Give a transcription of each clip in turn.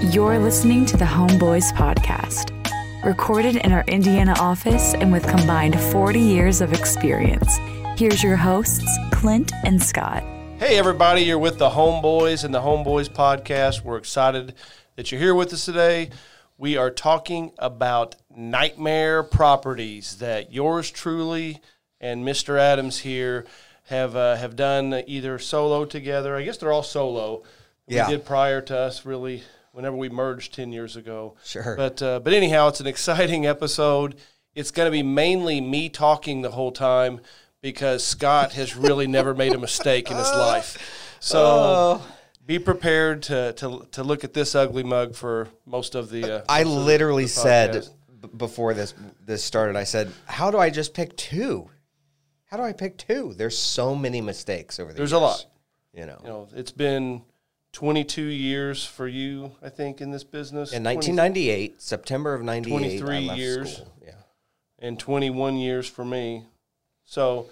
You're listening to the Homeboys Podcast, recorded in our Indiana office and with combined 40 years of experience. Here's your hosts, Clint and Scott. Hey, everybody, you're with the Homeboys and the Homeboys Podcast. We're excited that you're here with us today. We are talking about nightmare properties that yours truly and Mr. Adams here have uh, have done either solo together. I guess they're all solo. Yeah. We did prior to us really whenever we merged 10 years ago. Sure. But uh, but anyhow, it's an exciting episode. It's going to be mainly me talking the whole time because Scott has really never made a mistake in his life. So Oh. be prepared to, to to look at this ugly mug for most of the. Uh, I literally the said b- before this this started, I said, "How do I just pick two? How do I pick two? There's so many mistakes over the There's years. a lot. You know, You know, it's been 22 years for you, I think, in this business. in 1998, September of '98, 23 I left years. School. Yeah, and 21 years for me. So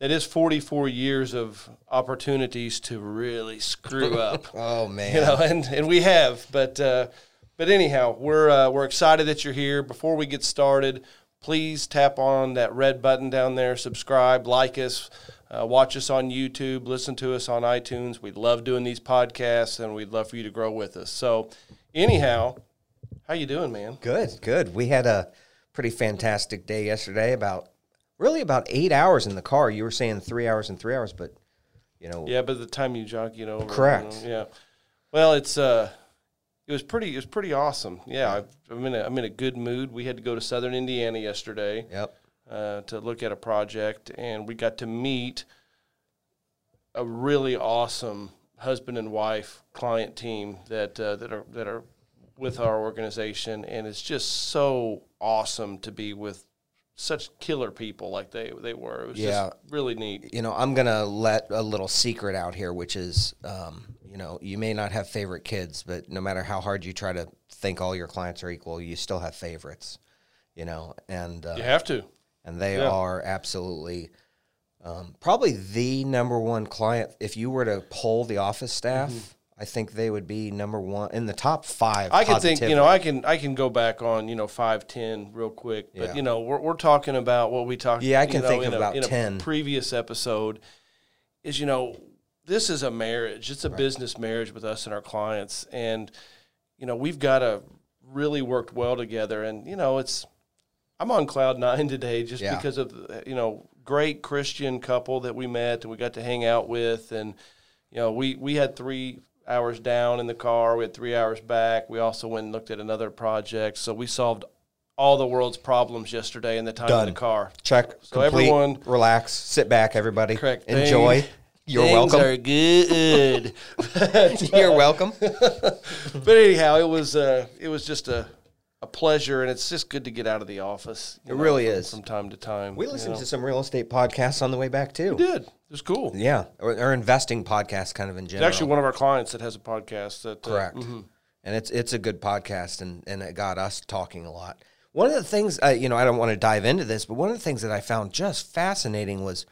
that is 44 years of opportunities to really screw up. Oh man, you know, and, and we have. But uh, but anyhow, we're uh, we're excited that you're here. Before we get started, please tap on that red button down there, subscribe, like us, uh, watch us on YouTube, listen to us on iTunes. We love doing these podcasts, and we'd love for you to grow with us. So anyhow, how you doing, man? good, good. We had a pretty fantastic day yesterday. About really about eight hours in the car. You were saying three hours and three hours, but you know, Yeah, but the time you jog, you know, over, Correct. you know, yeah. Well, it's uh, it was pretty. It was pretty awesome. Yeah, I've, I'm in a I'm in a good mood. We had to go to Southern Indiana yesterday yep, uh, to look at a project, and we got to meet a really awesome husband and wife client team that uh, that are that are with our organization, and it's just so awesome to be with such killer people like they they were. It was Yeah. just really neat. you know, I'm gonna let a little secret out here, which is, um, you know, you may not have favorite kids, but no matter how hard you try to think all your clients are equal, you still have favorites. You know, and uh, You have to. and they yeah. are absolutely um, probably the number one client. If you were to poll the office staff, I think they would be number one in the top five. Mm-hmm. I can think, you know, I can I can go back on, you know, five ten real quick, but Yeah. you know, we're we're talking about what we talked. Yeah, I can know, think in of a, about in a 10. previous episode. Is you know, this is a marriage. It's a business marriage with us and our clients, and you know, we've got to really worked well together. And you know, it's I'm on cloud nine today just Yeah. because of you know great Christian couple that we met and we got to hang out with, and you know we we had three hours down in the car, we had three hours back. We also went and looked at another project, so we solved all the world's problems yesterday in the time in the car. check. So complete, everyone- relax, sit back, everybody. Correct. Enjoy. Thing- You're Things welcome. Are good. You're welcome. but anyhow, it was uh, it was just a a pleasure, and it's just good to get out of the office. It really from- is. from time to time. We you listened know. to some real estate podcasts on the way back too. We did. It was cool. Yeah, or, or investing podcasts, kind of in It's general. actually one of our clients that has a podcast. That uh, Correct. mhm. And it's it's a good podcast, and and it got us talking a lot. One of the things, uh, you know, I don't want to dive into this, but one of the things that I found just fascinating was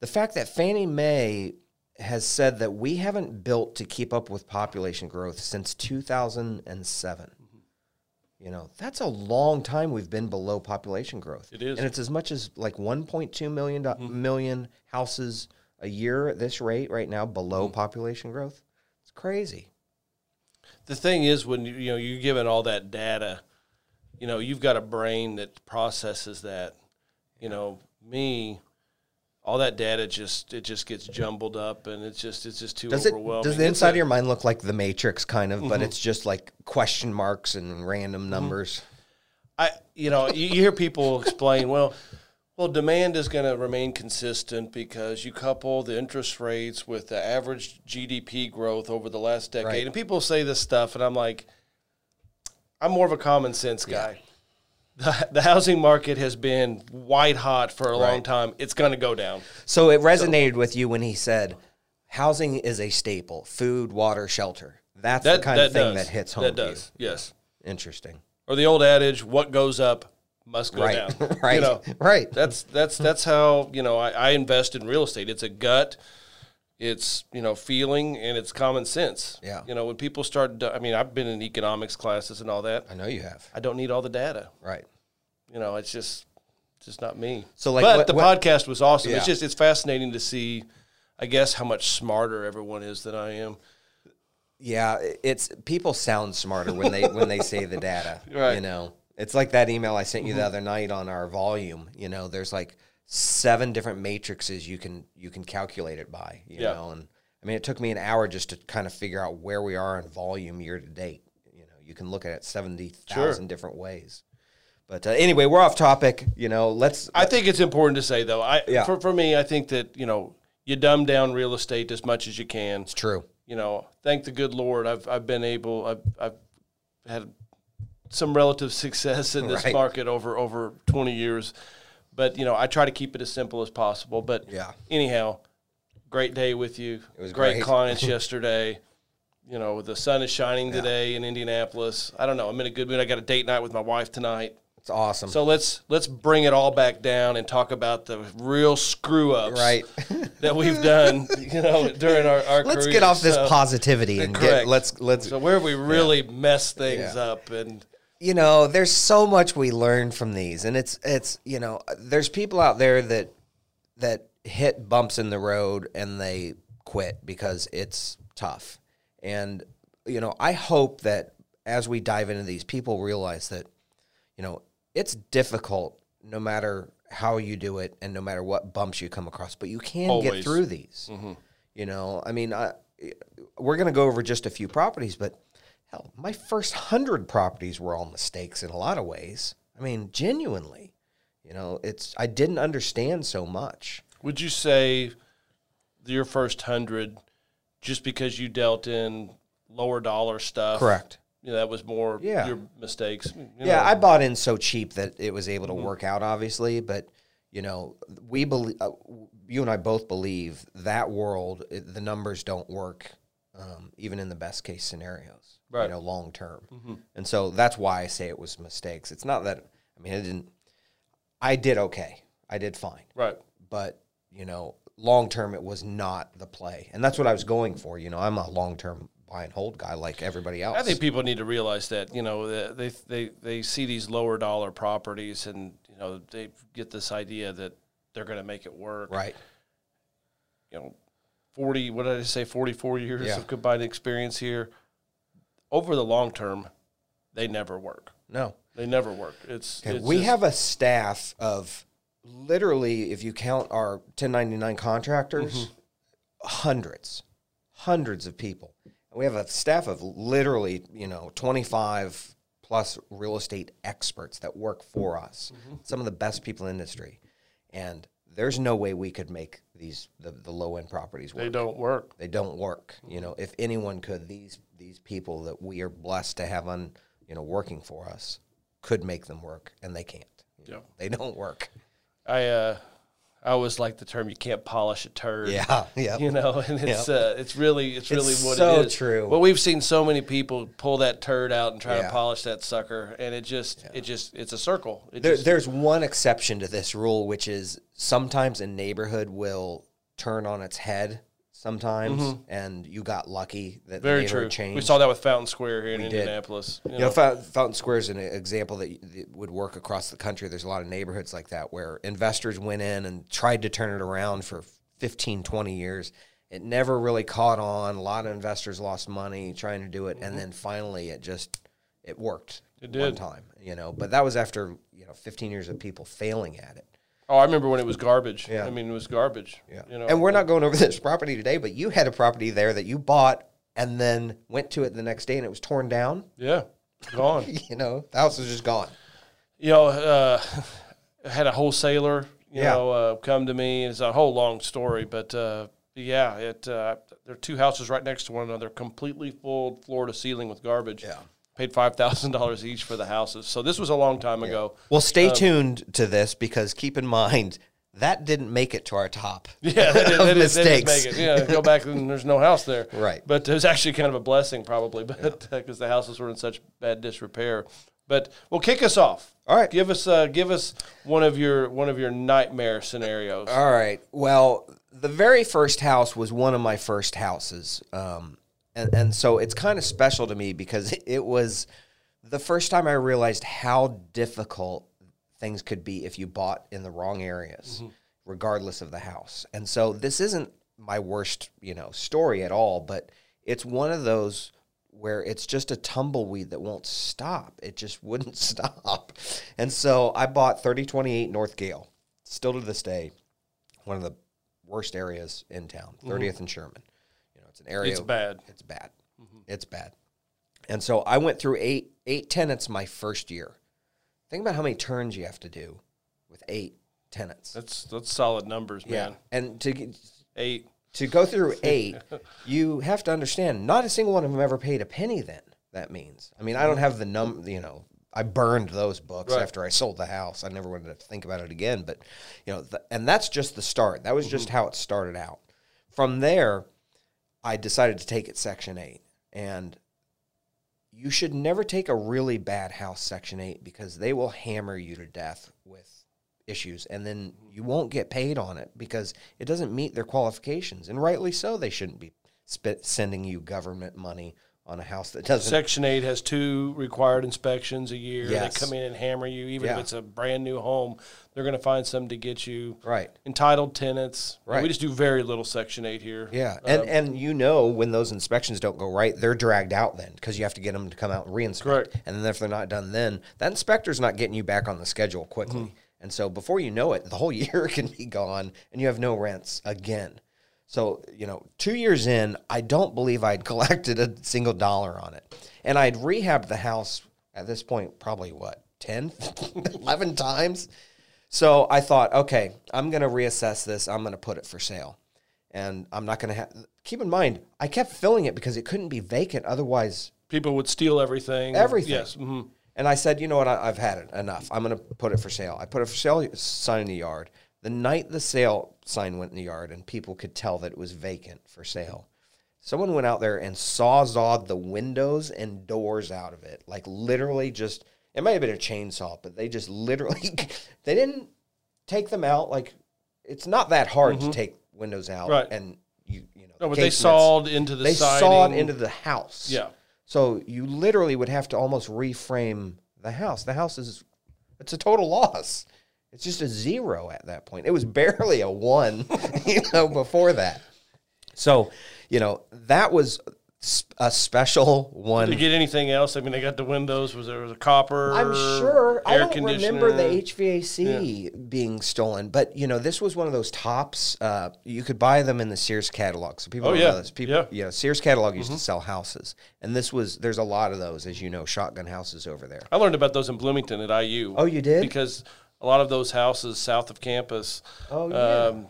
the fact that Fannie Mae has said that we haven't built to keep up with population growth since 2007. Mm-hmm. You know, that's a long time we've been below population growth. It is. And it's as much as like 1.2 million, do- mm-hmm. million houses a year at this rate right now below mm-hmm. population growth. It's crazy. The thing is, when you, you know you're given all that data, you know you've got a brain that processes that. You know, me, all that data just it just gets jumbled up, and it's just it's just too Does it? Does the inside a- of your mind look like the Matrix, kind of? But mm-hmm. it's just like question marks and random mm-hmm. numbers. I you know you, you hear people explain well well demand is going to remain consistent because you couple the interest rates with the average GDP growth over the last decade Right. and people say this stuff and I'm like I'm more of a common sense guy. The, the housing market has been white hot for a long time. It's going to go down. So it resonated with you when he said, "Housing is a staple: food, water, shelter." That's the kind of thing does. that hits home That does. Yes. Interesting. Or the old adage, what goes up must go Right. down. right. You know, right. that's that's that's how you know I, I invest in real estate. It's a gut. It's you know feeling and it's common sense. Yeah. You know when people start, I mean, I've been in economics classes and all that. I know you have. I don't need all the data. Right. You know, it's just just not me. So, like, but what- the what- podcast was awesome. It's just it's fascinating to see, I guess, how much smarter everyone is than I am. Yeah, it's people sound smarter when they when they say the data. Right. You know, it's like that email I sent you the mm-hmm. other night on our volume. You know, there's like seven different matrices you can you can calculate it by. You Yeah. know, and I mean, it took me an hour just to kind of figure out where we are in volume year to date. You know, you can look at it seventy thousand different ways. But uh, anyway, we're off topic. You know, let's. I think it's important to say though. I Yeah. for for me, I think that you know you dumb down real estate as much as you can. it's true. You know, thank the good Lord, I've I've been able. I've I've had some relative success in this Right. market over over twenty years. But you know, I try to keep it as simple as possible. But Yeah. anyhow, great day with you. It was great, great. clients yesterday. You know, the sun is shining today in Indianapolis. I don't know. I'm in a good mood. I got a date night with my wife tonight. It's awesome. So let's let's bring it all back down and talk about the real screw ups right. that we've done, you know, during our, our let's get off this positivity and Correct. get let's let's So where have we really messed things Yeah. up and you know there's so much we learn from these and it's it's you know there's people out there that that hit bumps in the road and they quit because it's tough. And you know i hope that as we dive into these people realize that you know it's difficult no matter how you do it and no matter what bumps you come across but you can get through these. Mm-hmm. You know i mean I, we're going to go over just a few properties but hell my first 100 properties were all mistakes in a lot of ways i mean genuinely you know it's i didn't understand so much would you say your first hundred just because you dealt in lower dollar stuff? correct You know, that was more Yeah. your mistakes. you yeah know. i bought in so cheap that it was able to work out obviously but you know we believe uh, you and i both believe that world the numbers don't work um, even in the best case scenarios Right. you know long term mm-hmm. and so that's why i say it was mistakes it's not that i mean i didn't i did okay i did fine right. but you know long term it was not the play and that's what i was going for you know i'm a long term buy and hold guy like everybody else I think people need to realize that you know they they they see these lower dollar properties and you know they get this idea that they're going to make it work. right You know, forty. What did I say? Forty four years Yeah. of combined experience here. Over the long term, they never work. no They never work. It's, Okay, it's we just- have a staff of literally, if you count our 1099 contractors, Mm-hmm. hundreds, hundreds of people. We have a staff of literally, you know, 25 plus real estate experts that work for us, Mm-hmm. some of the best people in the industry. And there's no way we could make these the, the low end properties work. they don't work. They don't work. You know, if anyone could, these these people that we are blessed to have on, you know, working for us, could make them work, and they can't. Know, They don't work. I uh, I always like the term. You can't polish a turd. Yeah, yeah. You know, and it's uh, it's really it's really It's what so it is. true. Well, we've seen so many people pull that turd out and try Yeah. to polish that sucker, and it just it just it's a circle. It There, just, there's one exception to this rule, which is sometimes a neighborhood will turn on its head sometimes, and you got lucky that Mm-hmm. very the true. changed. We saw that with Fountain Square here in did. Indianapolis. You You know, know, Fountain Square is an example that that would work across the country. There's a lot of neighborhoods like that where investors went in and tried to turn it around for 15, 20 years. It never really caught on. A lot of investors lost money trying to do it, and then finally it just it worked. It did. one did. time, you know. But that was after you know 15 years of people failing at it. Oh, I remember when it was garbage. Yeah. I mean, it was garbage. Yeah. You know, and we're not going over this property today, but you had a property there that you bought and then went to it the next day and it was torn down. yeah, gone. You know, the house was just gone. you know, uh, I had a wholesaler, you Yeah. know, uh, come to me. It's a whole long story, but uh, yeah, it uh, there are two houses right next to one another, completely full floor to ceiling with garbage. Yeah. Paid five thousand dollars each for the houses. So this was a long time ago. Well, Um, stay tuned to this because keep in mind that didn't make it to our top. Yeah, they did, Of they did- they did mistakes. it. Yeah, go back and there's no house there. Right. But it was actually kind of a blessing, probably, but because the houses were in such bad disrepair. But well, kick us off. All right. Give us uh, give us one of your one of your nightmare scenarios. All right. Well, the very first house was one of my first houses. Um, and, and so it's kind of special to me because it was the first time I realized how difficult things could be if you bought in the wrong areas, mm-hmm. regardless of the house. And so this isn't my worst, you know, story at all, but it's one of those where it's just a tumbleweed that won't stop. It just wouldn't stop. And so I bought 3028 North Gale, still to this day, one of the worst areas in town, mm-hmm. 30th and Sherman. It's an area It's bad. It's bad. Mm-hmm. It's bad. And so I went through eight eight tenants my first year. Think about how many turns you have to do with eight tenants. That's that's solid numbers, man. And to Eight. to go through eight, you have to understand not a single one of them ever paid a penny then. That means. I mean, I don't have the num you know, I burned those books Right. after I sold the house. I never wanted to think about it again, but you know, th- and that's just the start. That was just mm-hmm. how it started out. From there, I decided to take it section 8 and you should never take a really bad house section 8 because they will hammer you to death with issues. And then you won't get paid on it because it doesn't meet their qualifications. And rightly so they shouldn't be sending you government money on a house that doesn't Section eight has two required inspections a year. Yes. They come in and hammer you, even Yeah. if it's a brand new home. They're going to find something to get you right entitled tenants. Right. We just do very little Section eight here. yeah and and you know when those inspections don't go right they're dragged out then because you have to get them to come out and reinspect Correct. and then if they're not done then that inspector's not getting you back on the schedule quickly Mm-hmm. and so before you know it the whole year can be gone and you have no rents again so you know two years in i don't believe i'd collected a single dollar on it and i'd rehabbed the house at this point probably what 10 11 times so i thought okay i'm going to reassess this i'm going to put it for sale and i'm not going to have keep in mind i kept filling it because it couldn't be vacant otherwise People would steal everything. Everything. Yes. hmm and I said, you know what, I, I've had it enough. I'm going to put it for sale. I put a for sale sign in the yard. The night the sale sign went in the yard, and people could tell that it was vacant for sale, someone went out there and Sawzalled the windows and doors out of it. Like literally just, it might have been a chainsaw, but they just literally, they didn't take them out. Like it's not that hard to take windows out. Mm-hmm. Right. And you, you know, No, but they sawed into the they siding. sawed into the house. Yeah. So you literally would have to almost reframe the house. The house is it's a total loss. It's just a zero at that point. It was barely a one, you know, before that. So, you know, that was a special one. Did you get anything else? I mean, they got the windows. Was there was a copper? I'm sure. I don't remember the? HVAC being stolen, but you know, this was one of those tops. Uh, you could buy them in the Sears catalog. So people Oh, don't yeah. know this. People, Yeah. Mm-hmm. you know, Sears catalog used to sell houses, and this was there's a lot of those, as you know, shotgun houses over there. I learned about those in Bloomington at IU. Oh, you did? Because a lot of those houses south of campus, Oh, yeah. um,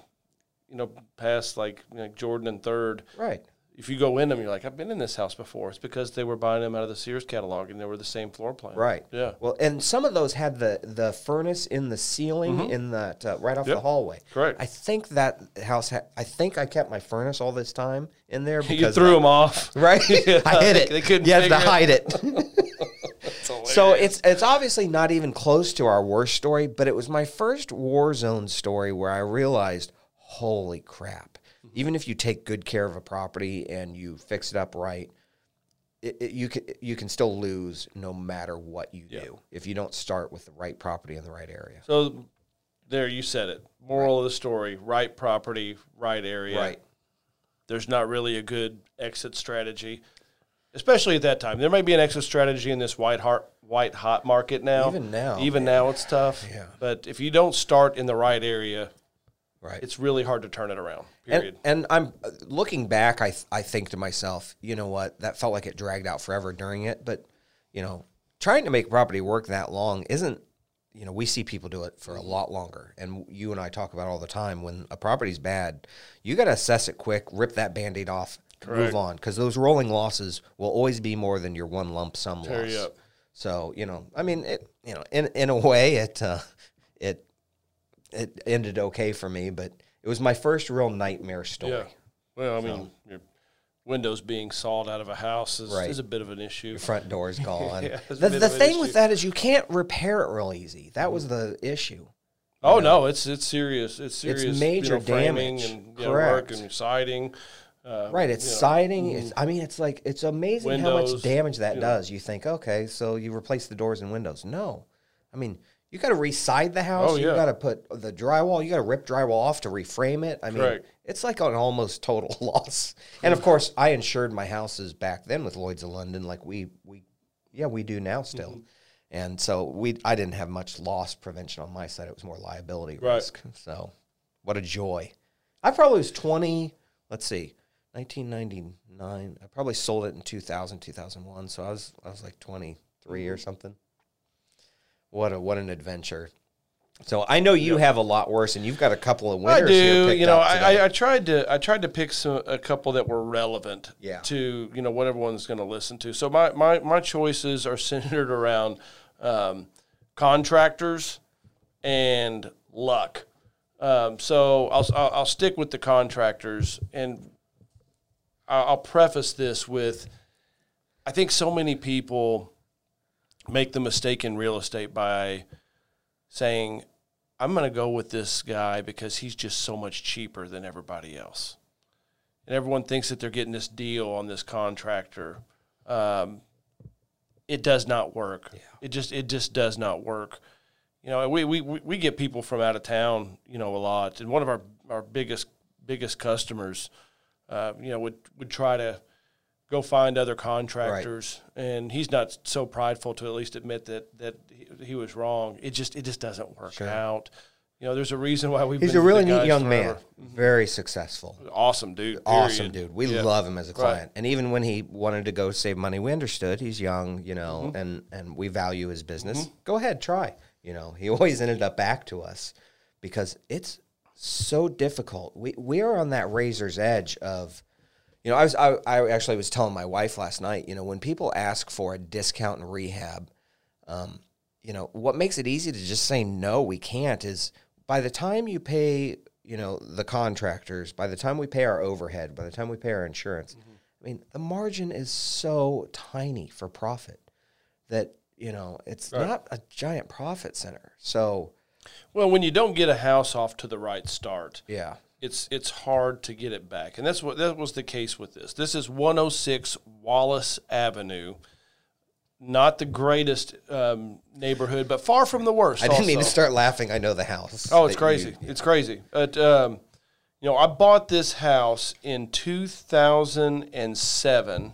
you know, past like, like Jordan and Third, Right. if you go in them, you're like, I've been in this house before. It's because they were buying them out of the Sears catalog and they were the same floor plan. Right. Yeah. Well, and some of those had the the furnace in the ceiling in that uh, right off the Mm-hmm. Hallway. Correct. I think that house. Ha- I think I kept my furnace all this time in there because You threw them off. Right. I hid it. They couldn't You had to hide it. So it's it's obviously not even close to our worst story, but it was my first war zone story where I realized, holy crap! Even if you take good care of a property and you fix it up right, it, it, you can you can still lose no matter what you do if you don't start with the right property in the right area. So there, you said it. Moral of the story: right property, right area. Right. There's not really a good exit strategy, especially at that time. There might be an exit strategy in this white heart, white hot market now. Even now, even now, it's tough. Yeah. But if you don't start in the right area, Right. it's really hard to turn it around. And, Period. and I'm uh, looking back. I th- I think to myself, you know what? That felt like it dragged out forever during it. But you know, trying to make property work that long isn't. You know, we see people do it for a lot longer, and you and I talk about all the time. When a property's bad, you got to assess it quick, rip that band-aid off, Correct. move on, because those rolling losses will always be more than your one lump sum Tear loss. you up. So you know, I mean, it. You know, in in a way, it uh, it it ended okay for me, but it was my first real nightmare story. Yeah. Well, I mean, you're windows being sawed out of a house is, Right. is a bit of an issue. The front door is gone. Yeah, the the thing with that is you can't repair it real easy. That was the issue. Oh no, it's it's serious. It's serious. major you know, damage. and you know, work Correct. and siding. Uh, Right, it's you know, mm-hmm. siding. It's, I mean, it's like it's amazing how much damage that you know. does. You think, okay, so you replace the doors and windows. No, I mean, you got to reside the house. Oh, You yeah. got to put the drywall. You got to rip drywall off to reframe it. I mean, Correct. it's like an almost total loss. And of course, I insured my houses back then with Lloyd's of London, like we we, yeah, we do now still. Mm-hmm. And so we, I didn't have much loss prevention on my side. It was more liability Right. risk. So, what a joy! I probably was twenty. Let's see, 1999. I probably sold it in 2000, 2001. So I was I was like 23 Mm-hmm. or something. What a what an adventure! So I know you have a lot worse, and you've got a couple of I winners here. do. You know. I, I, I tried to I tried to pick some, a couple that were relevant Yeah. to you know what everyone's going to listen to. So my, my my choices are centered around um, contractors and luck. Um, so I'll, I'll I'll stick with the contractors, and I'll, preface this with I think so many people make the mistake in real estate by saying, I'm going to go with this guy because he's just so much cheaper than everybody else. And everyone thinks that they're getting this deal on this contractor. Um, it does not work. It just it just does not work. You know, we, we, we we get people from out of town, you know, a lot. And one of our, our biggest biggest customers, uh, you know, would, would try to go find other contractors and he's not so prideful to at least admit that that he, he was wrong it just it just doesn't work out you know there's a reason why we've He's a really neat young forever. man, very successful. awesome dude awesome period. dude. We Yeah. love him as a Right. client. And even when he wanted to go save money, we understood he's young, you know, Mm-hmm. and and we value his business. Go ahead, try. You know, he always ended up back to us because it's so difficult. We we are on that razor's edge of you know, I was I, I actually was telling my wife last night, you know, when people ask for a discount in rehab, um, you know, what makes it easy to just say no, we can't is by the time you pay, you know, the contractors, by the time we pay our overhead, by the time we pay our insurance, I mean, the margin is so tiny for profit that, you know, it's Right. not a giant profit center. So, well when you don't get a house off to the right start yeah. it's it's hard to get it back and that's what that was the case with this this is 106 wallace avenue not the greatest um, neighborhood but far from the worst I didn't mean to start laughing. I know the house. Oh, it's crazy. you- It's crazy. But, um, you know, I bought this house in 2007.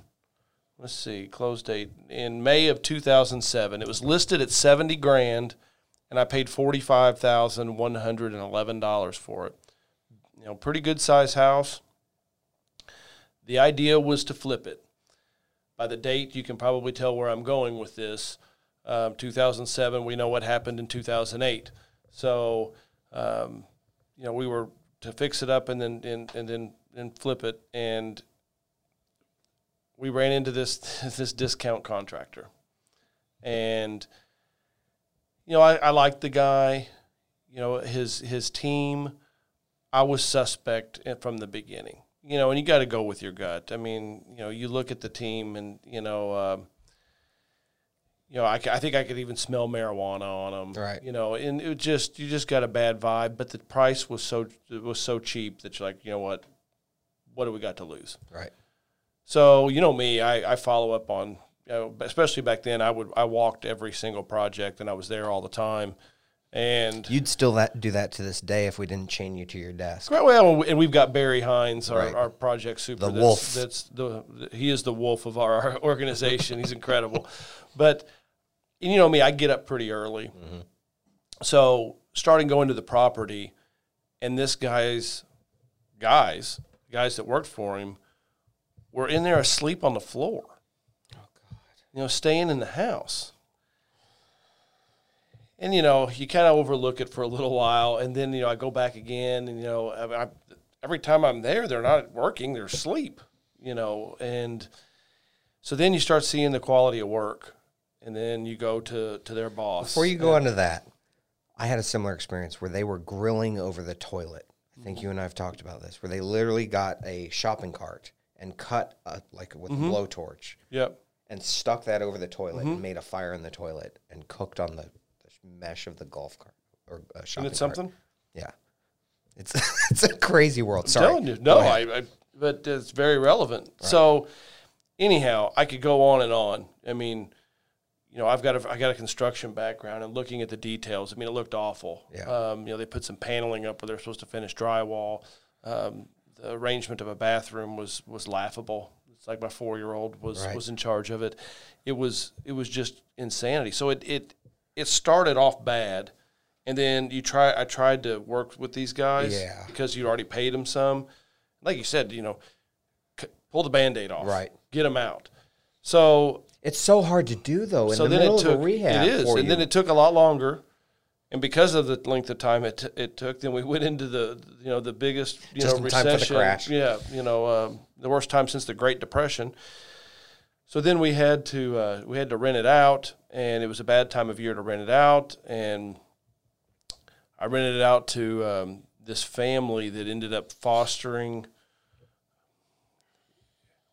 Let's see, close date in May of 2007. It was listed at 70 grand, and I paid $45,111 for it. You know, pretty good size house. The idea was to flip it. By the date, you can probably tell where I'm going with this. Um, 2007, we know what happened in 2008. So, um, you know, we were to fix it up and then and, and then and flip it, and we ran into this this discount contractor, and you know, I, I liked the guy, you know, his his team. I was suspect from the beginning, you know, and you got to go with your gut. I mean, you know, you look at the team, and you know. Um, you know, I, I think I could even smell marijuana on them. Right. You know, and it just you just got a bad vibe. But the price was so it was so cheap that you're like, you know what, what do we got to lose? Right. So you know me, I, I follow up on, you know, especially back then. I would I walked every single project and I was there all the time, and You'd still that, do that to this day if we didn't chain you to your desk. well, and we've got Barry Hines, our, Right. our project super. The that's, wolf. That's the he is the wolf of our, our organization. He's incredible, but you know me, I get up pretty early, Mm-hmm. so starting going to the property, and this guy's guys, guys that worked for him, were in there asleep on the floor. You know, staying in the house. And you know, you kind of overlook it for a little while, and then you know, I go back again, and you know, I, I, every time I'm there, they're not working; they're asleep. You know, and so then you start seeing the quality of work, and then you go to to their boss. Before you go into that, I had a similar experience where they were grilling over the toilet. I think you and I have talked about this, where they literally got a shopping cart and cut a, like with Mm-hmm. a blowtorch Yep. And stuck that over the toilet Mm-hmm. and made a fire in the toilet and cooked on the, mesh of the golf cart or uh, shopping And it's cart. something. Yeah, it's it's a crazy world. I'm Sorry, telling you. No. I, I, but it's very relevant. So, anyhow, I could go on and on. I mean, you know, I've got a, I got a construction background and looking at the details. I mean, it looked awful. Yeah. Um, you know, they put some paneling up where they're supposed to finish drywall. Um, the arrangement of a bathroom was was laughable. It's like my four year old was Right. was in charge of it. It was it was just insanity. So it it it started off bad. And then you try. I tried to work with these guys, Yeah. because you'd already paid them some. Like you said, you know, c- pull the band-aid off, Right. Get them out. So, It's so hard to do though in so the then middle it took of a rehab. it is, and then it took a lot longer. And because of the length of time it, t- it took, then we went into the you know the biggest you Just know in time for the recession. crash. Yeah, you know um, the worst time since the Great Depression. So then we had to uh, we had to rent it out, and it was a bad time of year to rent it out. And I rented it out to um, this family that ended up fostering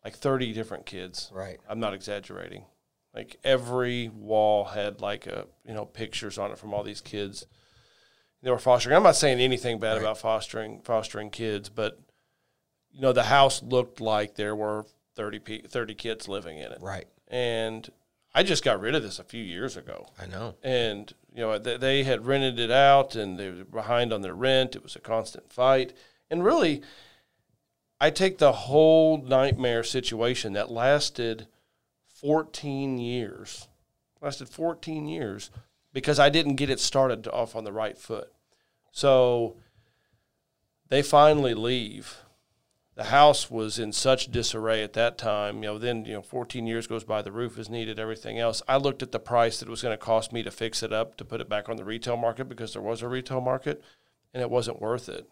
like thirty different kids. Right. I'm not exaggerating. Like every wall had like a you know pictures on it from all these kids. They were fostering. I'm not saying anything bad about fostering fostering kids, but you know the house looked like there were 30 pe- 30 kids living in it. right. And I just got rid of this a few years ago. I know. And you know they, they had rented it out and they were behind on their rent. It was a constant fight. And really I take the whole nightmare situation that lasted 14 years. Lasted 14 years because I didn't get it started off on the right foot. So they finally leave. The house was in such disarray at that time. You know, then you know, 14 years goes by. The roof is needed, everything else. I looked at the price that it was going to cost me to fix it up to put it back on the retail market because there was a retail market, and it wasn't worth it.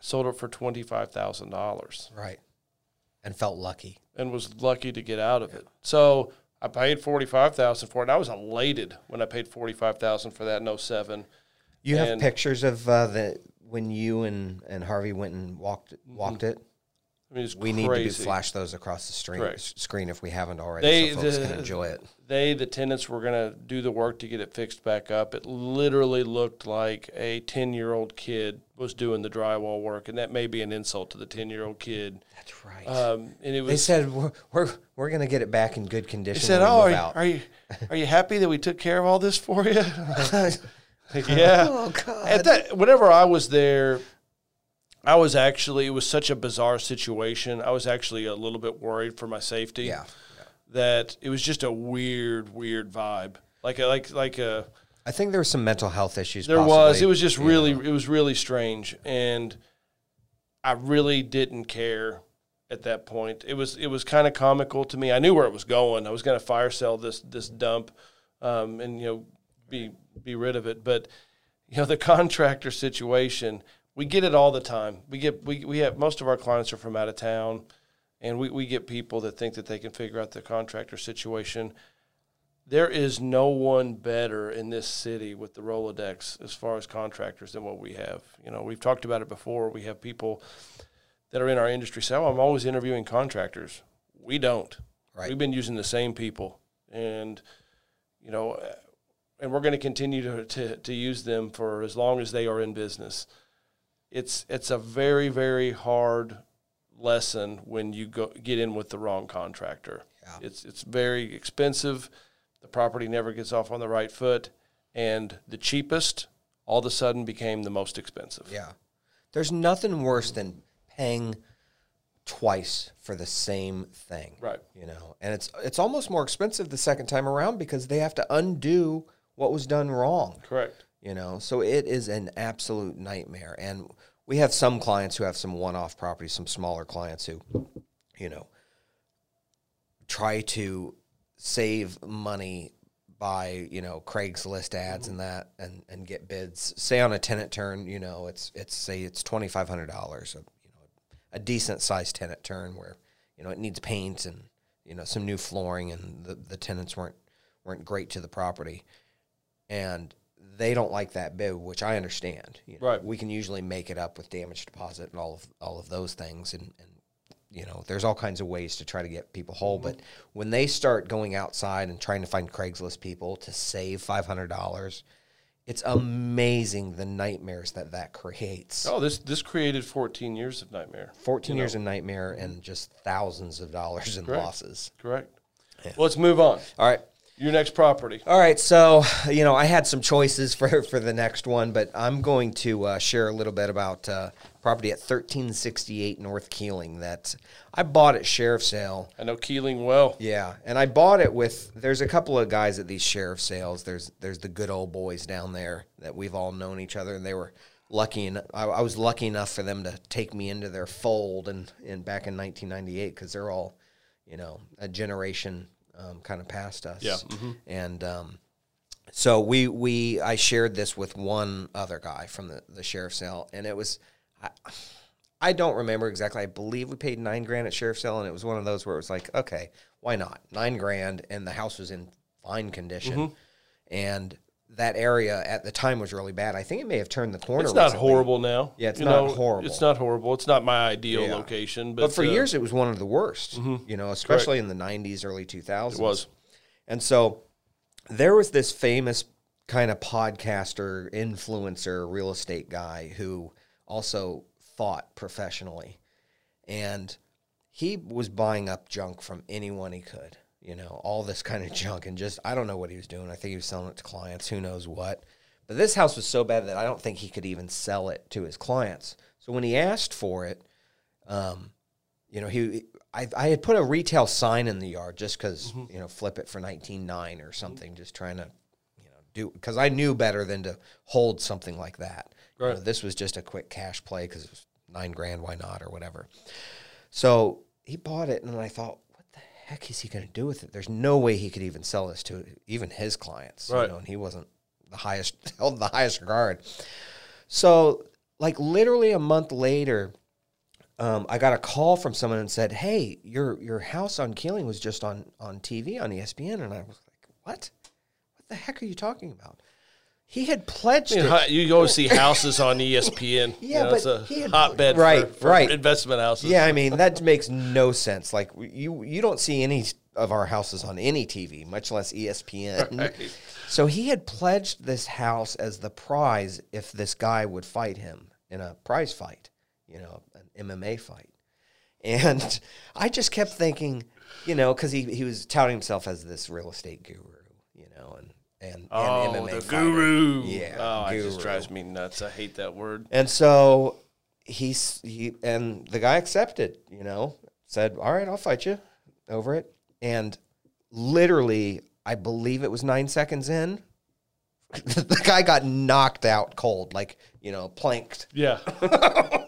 Sold it for twenty five thousand dollars Right. And felt lucky. and was lucky to get out of it. So I paid forty five thousand for it. I was elated when I paid forty five thousand for that in 07. You have pictures of uh, the when you and, and Harvey went and walked walked it. I mean, We need to flash those across the screen Correct. screen if we haven't already, They so folks the, can enjoy it. They the tenants were going to do the work to get it fixed back up. It literally looked like a ten year old kid was doing the drywall work, and that may be an insult to the ten year old kid. That's right. Um, and it was they said we're we're, we're going to get it back in good condition. They said, "Oh, are you, out." are you are you happy that we took care of all this for you?" yeah. Oh, God. At that, whenever I was there, I was actually it was such a bizarre situation. I was actually a little bit worried for my safety. yeah. That it was just a weird, weird vibe. Like a, like like a I think there were some mental health issues. there was. It was just really it was really strange, and I really didn't care at that point. It was it was kind of comical to me. I knew where it was going. I was going to fire sell this this dump, um, and you know be be rid of it. But you know the contractor situation, we get it all the time. We get we we have most of our clients are from out of town, and we we get people that think that they can figure out the contractor situation there is no one better in this city with the Rolodex as far as contractors than what we have. You know, we've talked about it before. We have people that are in our industry say, "Oh, I'm always interviewing contractors." We don't. Right. We've been using the same people, and you know, and we're going to continue to, to to use them for as long as they are in business. It's it's a very very hard lesson when you go get in with the wrong contractor. Yeah. It's it's very expensive. The property never gets off on the right foot, and the cheapest all of a sudden became the most expensive. Yeah. There's nothing worse than paying twice for the same thing. Right. You know, and it's it's almost more expensive the second time around because they have to undo what was done wrong. Correct. You know, so it is an absolute nightmare. And we have some clients who have some one-off properties, some smaller clients who, you know, try to save money by you know Craigslist ads and that and and get bids. Say on a tenant turn, you know, it's it's say it's twenty five hundred dollars, a, you know, a decent sized tenant turn where you know it needs paint and you know some new flooring and the the tenants weren't weren't great to the property, and they don't like that bid, which I understand. You know, Right. We can usually make it up with damage deposit and all of all of those things, and, and you know, there's all kinds of ways to try to get people whole. Mm-hmm. But when they start going outside and trying to find Craigslist people to save five hundred dollars, it's amazing the nightmares that that creates. Oh, this this created 14 years of nightmare. 14 years of nightmare and just thousands of dollars in Correct. losses. Correct. Well, let's move on. All right. Your next property. All right, so you know I had some choices for for the next one, but I'm going to uh, share a little bit about uh, property at 1368 North Keeling that I bought at sheriff sale. I know Keeling well. Yeah, and I bought it with. There's a couple of guys at these sheriff sales. There's there's the good old boys down there that we've all known each other, and they were lucky. And I, I was lucky enough for them to take me into their fold, and and back in 1998 because they're all, you know, a generation um, kind of past us. Yeah, and um, so we we I shared this with one other guy from the the sheriff sale, and it was. I, I don't remember exactly. I believe we paid nine grand at sheriff sale, and it was one of those where it was like, okay, why not nine grand, and the house was in fine condition, Mm-hmm. and that area at the time was really bad. I think it may have turned the corner. It's not recently. horrible now. Yeah, it's You not horrible. It's not horrible. It's not my ideal Yeah. location, but, but for uh, years it was one of the worst. You know, especially in the '90s, early 2000s. it was. And so there was this famous kind of podcaster, influencer, real estate guy who also fought professionally. And he was buying up junk from anyone he could, you know, all this kind of junk. And just, I don't know what he was doing. I think he was selling it to clients, who knows what. But this house was so bad that I don't think he could even sell it to his clients. So when he asked for it, um, you know, he I, I had put a retail sign in the yard just because Mm-hmm. you know flip it for nineteen nine or something, just trying to you know do because I knew better than to hold something like that. You know, this was just a quick cash play because it was nine grand, why not or whatever. So he bought it, and then I thought, heck is he going to do with it? There's no way he could even sell this to even his clients, Right. you know, and he wasn't the highest held the highest regard. So like literally a month later um, I got a call from someone and said, "Hey, your your house on Keeling was just on on TV on ESPN," and I was like, "What? What the heck are you talking about?" He had pledged I mean, it. you go see houses on ESPN. Yeah, you know, but it's a he had- hotbed right, for, for right. investment houses. Yeah, I mean that makes no sense. Like you you don't see any of our houses on any TV, much less ESPN. Right. So he had pledged this house as the prize if this guy would fight him in a prize fight, you know, an MMA fight. And I just kept thinking, you know, because he, he was touting himself as this real estate guru, you know, and and, Oh, and MMA the fighter. guru. Yeah, Oh, it just guru. drives me nuts. I hate that word. And so he's he and the guy accepted, you know, said, "All right, I'll fight you over it." And literally, I believe it was 9 seconds in, the guy got knocked out cold, like, you know, planked. Yeah.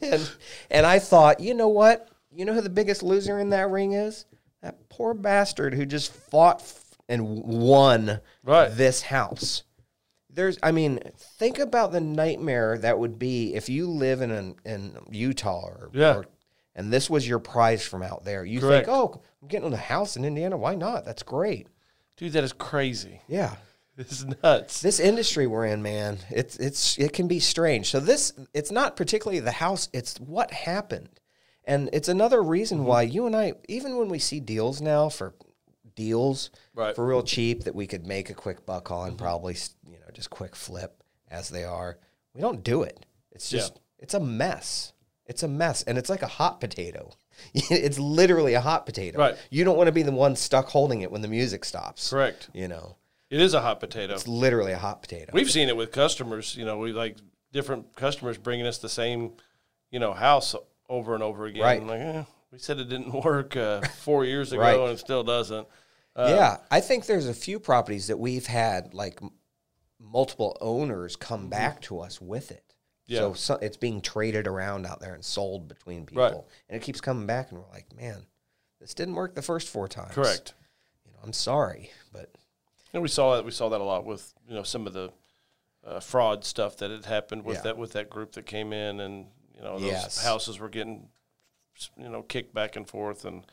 And and I thought, "You know what? You know who the biggest loser in that ring is? That poor bastard who just fought and won Right. this house." there's i mean think about the nightmare that would be if you live in an, in utah or, Yeah. or and this was your prize from out there you Correct. think oh i'm getting a house in indiana why not that's great Dude, that is crazy. yeah It's nuts. this industry we're in man it's it's it can be strange so this it's not particularly the house it's what happened and it's another reason Mm-hmm. why you and i even when we see deals now for deals Right. Mm-hmm. for real cheap that we could make a quick buck on probably you know just quick flip as they are we don't do it it's Yeah. just it's a mess it's a mess and it's like a hot potato it's literally a hot potato Right. you don't want to be the one stuck holding it when the music stops Correct. you know It is a hot potato. it's literally a hot potato We've seen it with customers. You know, we like different customers bringing us the same, you know, house over and over again. Right. Like, eh, we said it didn't work uh, four years ago, Right. and it still doesn't. Uh, yeah, I think there's a few properties that we've had like multiple owners come back to us with it. Mm-hmm. Yeah. So, so it's being traded around out there and sold between people, Right. and it keeps coming back, and we're like, man, this didn't work the first four times. Correct. You know, I'm sorry, but And we saw that we saw that a lot with you know some of the uh, fraud stuff that had happened with Yeah. that with that group that came in, and you know those Yes. houses were getting you know kicked back and forth, and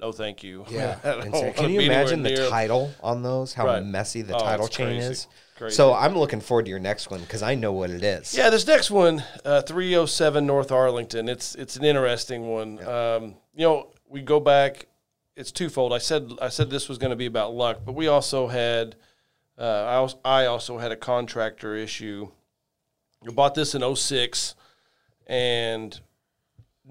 no, thank you. Yeah. So can you imagine the title on those? How Right. messy the Oh, title chain crazy. is. Crazy. So I'm looking forward to your next one because I know what it is. Yeah, this next one, uh, 307 North Arlington. It's it's an interesting one. Um, you know, we go back. It's twofold. I said I said this was going to be about luck, but we also had. Uh, I also, I also had a contractor issue. I bought this in 06 and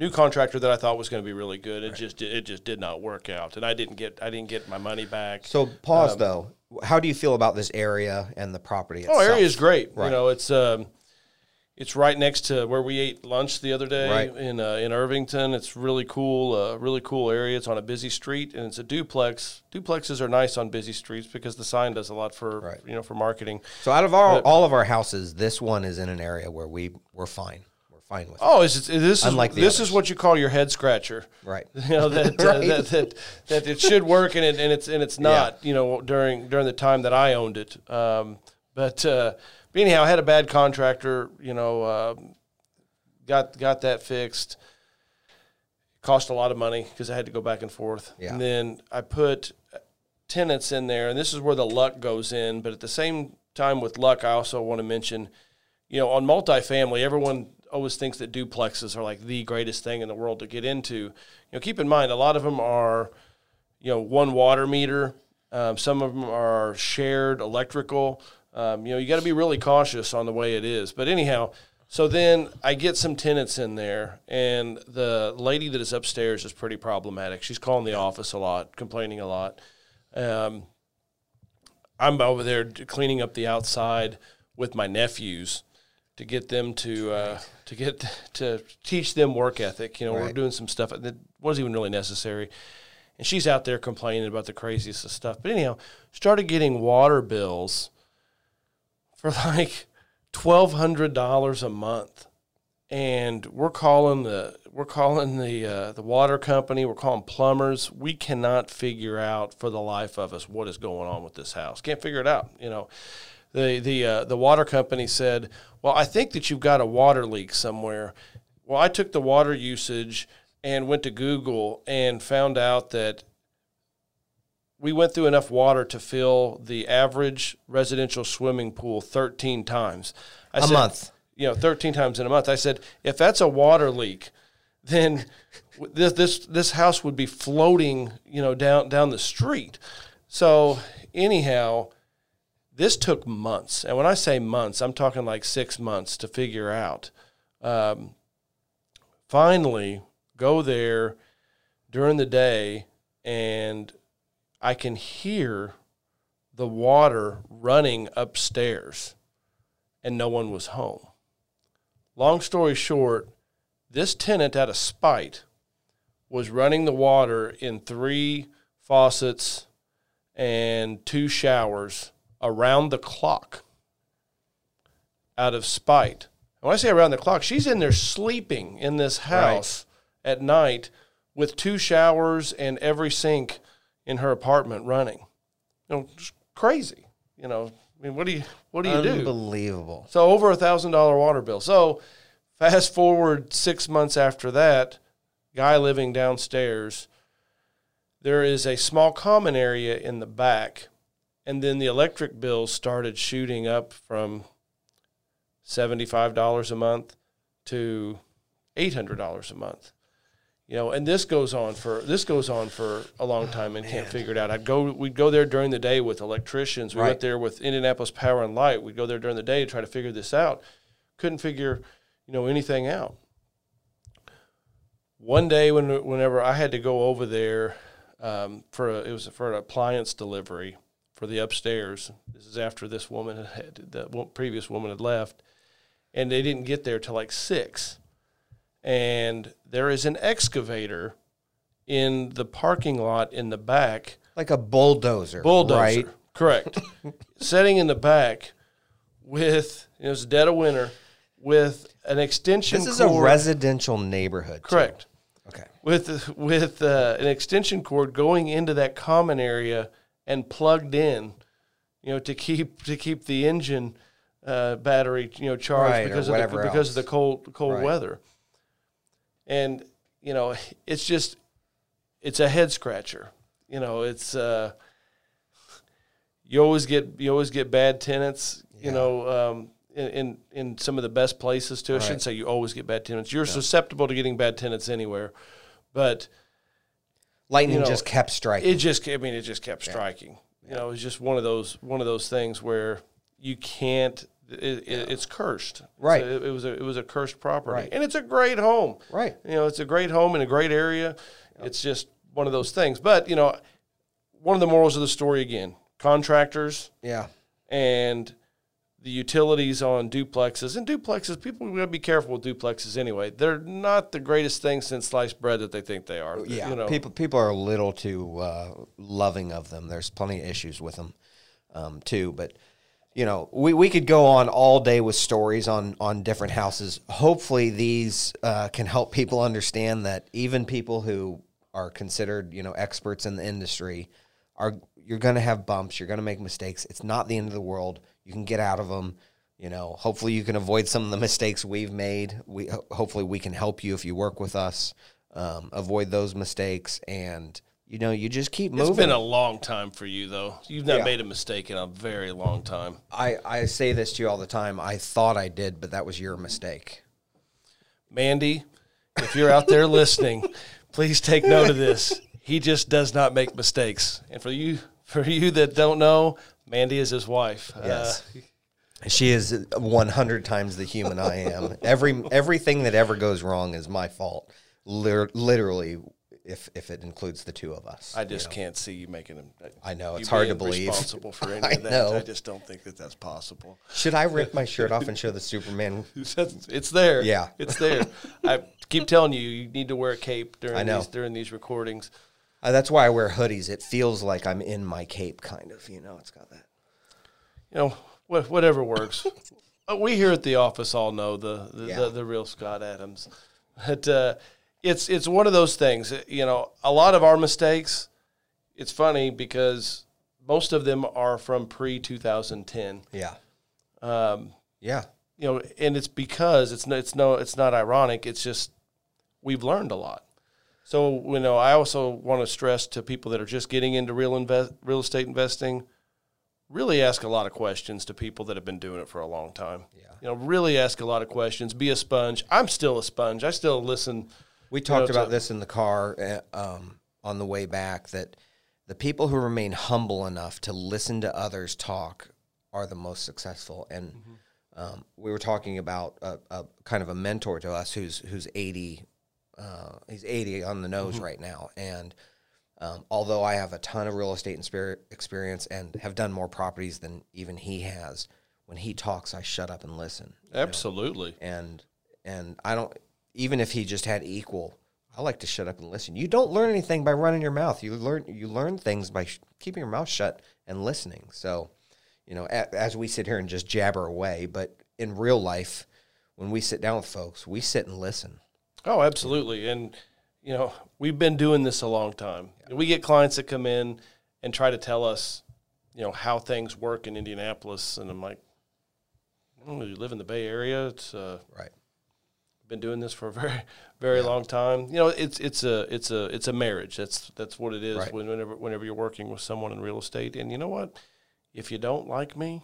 new contractor that I thought was going to be really good. It just it just did not work out, and I didn't get I didn't get my money back. So pause though. How do you feel about this area and the property itself? Oh, area is great. Right. You know, it's um, it's right next to where we ate lunch the other day Right. in uh, in Irvington. It's really cool, uh, really cool area. It's on a busy street and it's a duplex. Duplexes are nice on busy streets because the sign does a lot for Right. you know for marketing. So out of all, all of our houses, this one is in an area where we we're fine. We're fine with. Oh, is it, this is Unlike the this others. is what you call your head scratcher. Right. You know that, uh, that, that that it should work and it and it's and it's not. You know during during the time that I owned it. Um, but, uh, but anyhow, I had a bad contractor. You know, um got got that fixed. Cost a lot of money because I had to go back and forth. Yeah. And then I put tenants in there, and this is where the luck goes in. But at the same time, with luck, I also want to mention, you know, on multifamily, everyone always thinks that duplexes are like the greatest thing in the world to get into. You know, keep in mind, a lot of them are, you know, one water meter. Um, some of them are shared electrical. Um, you know, you got to be really cautious on the way it is. But anyhow, so then I get some tenants in there, and the lady that is upstairs is pretty problematic. She's calling the office a lot, complaining a lot. Um, I'm over there cleaning up the outside with my nephews to get them to uh, to get to teach them work ethic. You know, we're doing some stuff that wasn't even really necessary. And she's out there complaining about the craziest of stuff. But anyhow, started getting water bills for like twelve hundred dollars a month, and we're calling the we're calling the uh, the water company. We're calling plumbers. We cannot figure out for the life of us what is going on with this house. Can't figure it out. You know, the the uh, the water company said, "Well, I think that you've got a water leak somewhere." Well, I took the water usage and went to Google and found out that we went through enough water to fill the average residential swimming pool 13 times. I A month. You know, 13 times in a month. I said, if that's a water leak, then this this this house would be floating, you know, down down the street. So anyhow, this took months, and when I say months, I'm talking like six months to figure out. Um, finally, go there during the day, and I can hear the water running upstairs, and no one was home. Long story short, this tenant, out of spite, was running the water in three faucets and two showers around the clock out of spite. When I say around the clock, she's in there sleeping in this house at night with two showers and every sink in her apartment running. You know, just crazy. You know, I mean, what do you what do you do? Unbelievable. So over a thousand dollar water bill. So fast forward six months after that, guy living downstairs. There is a small common area in the back, and then the electric bills started shooting up from seventy five dollars a month to eight hundred dollars a month. You know, and this goes on for this goes on for a long time and can't figure it out. I'd go we'd go there during the day with electricians. We Right. went there with Indianapolis Power and Light. We'd go there during the day to try to figure this out. Couldn't figure, you know, anything out. One day when whenever I had to go over there um, for a, it was for an appliance delivery for the upstairs. This is after this woman had the previous woman had left, and they didn't get there till like six and there is an excavator in the parking lot in the back. Like a bulldozer. Bulldozer, Right. correct. Setting in the back with it was dead of winter with an extension. This is a residential neighborhood. too. correct Okay. with with uh, an extension cord going into that common area and plugged in, you know, to keep to keep the engine uh, battery, you know, charged Right, because of the, because of the cold cold Right. weather. And you know, it's just it's a head scratcher. You know, it's uh, you always get you always get bad tenants. You know, um, in, in in some of the best places too. I shouldn't say you always get bad tenants. You're susceptible to getting bad tenants anywhere, but Lightning you know, just kept striking. it just I mean it just kept striking. You know, it's just one of those one of those things where you can't. It, it, it's cursed. Right. It's a- it was a it was a cursed property, Right. and it's a great home. Right. You know, it's a great home in a great area. It's just one of those things. But you know, one of the morals of the story again: contractors yeah. and the utilities on duplexes and duplexes. People got to be careful with duplexes anyway. They're not the greatest thing since sliced bread that they think they are. Yeah, You know, people people are a little too uh, loving of them. There's plenty of issues with them um, too. But you know, we, we could go on all day with stories on on different houses. Hopefully, these uh, can help people understand that even people who are considered you know experts in the industry are you're going to have bumps. You're going to make mistakes. It's not the end of the world. You can get out of them. You know, hopefully you can avoid some of the mistakes we've made. We hopefully we can help you if you work with us. Um, avoid those mistakes, and you know, you just keep it's moving. been a long time for you though. You've not Yeah. made a mistake in a very long time. I, I say this to you all the time. I thought I did, but that was your mistake. Mandy, if you're out there listening, please take note of this. He just does not make mistakes. And for you, for you that don't know, Mandy is his wife. Yes. Uh, She is 100 times the human I am. Every everything that ever goes wrong is my fault. Literally, if if it includes the two of us. I just can't see you making him. I know, you it's hard to believe. Responsible for any I of that. know. I just don't think that that's possible. Should I rip my shirt off and show the Superman? It's there. Yeah. it's there. I keep telling you, you need to wear a cape during know. these during these recordings. Uh, that's why I wear hoodies. It feels like I'm in my cape, kind of. You know, it's got that. You know, wha- whatever works. Uh, we here at the office all know the the, Yeah. the, the real Scott Adams. But uh, it's it's one of those things. uh, You know, a lot of our mistakes. It's funny because most of them are from pre two thousand ten. Yeah. Um, Yeah. you know, and it's because it's no, it's no, it's not ironic. It's just we've learned a lot. So you know, I also want to stress to people that are just getting into real invest, real estate investing, really ask a lot of questions to people that have been doing it for a long time. Yeah. You know, really ask a lot of questions. Be a sponge. I'm still a sponge. I still listen. We talked know, about to- this in the car uh, um, on the way back that the people who remain humble enough to listen to others talk are the most successful. And um, we were talking about a, a kind of a mentor to us who's who's eighty. Uh, he's eighty on the nose right now, and um, although I have a ton of real estate and spirit experience and have done more properties than even he has, when he talks, I shut up and listen Absolutely. and and I don't even if he just had equal. I like to shut up and listen. You don't learn anything by running your mouth. You learn you learn things by sh- keeping your mouth shut and listening. So, you know, a, as we sit here and just jabber away, but in real life, when we sit down with folks, we sit and listen. Oh, absolutely. And you know, we've been doing this a long time. We get clients that come in and try to tell us, you know, how things work in Indianapolis, and I'm like, "Oh, you live in the Bay Area. It's uh, Right. been doing this for a very, very long time. You know, it's it's a it's a it's a marriage. That's that's what it is. Right. Whenever whenever you're working with someone in real estate, and you know what, if you don't like me,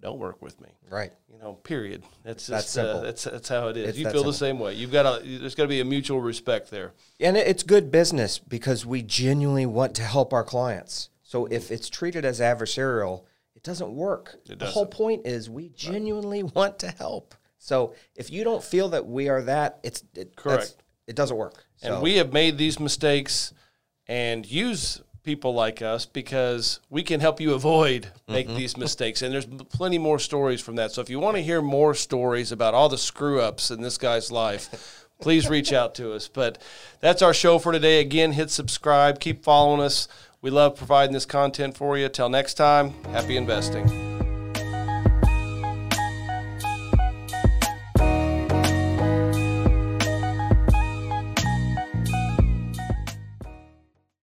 don't work with me. Right. You know, period. That's That's just, uh, simple. that's that's how it is. It's you feel the same way. You've got to. There's got to be a mutual respect there. And it's good business because we genuinely want to help our clients. So if it's treated as adversarial, it doesn't work. It the whole point is we genuinely want to help. So if you don't feel that we are that, it's it, Correct. It doesn't work. And we have made these mistakes and use people like us because we can help you avoid make Mm-hmm. these mistakes. And there's plenty more stories from that. So if you want to hear more stories about all the screw ups in this guy's life, please reach out to us. But that's our show for today. Again, hit subscribe, keep following us. We love providing this content for you. Till next time, happy investing.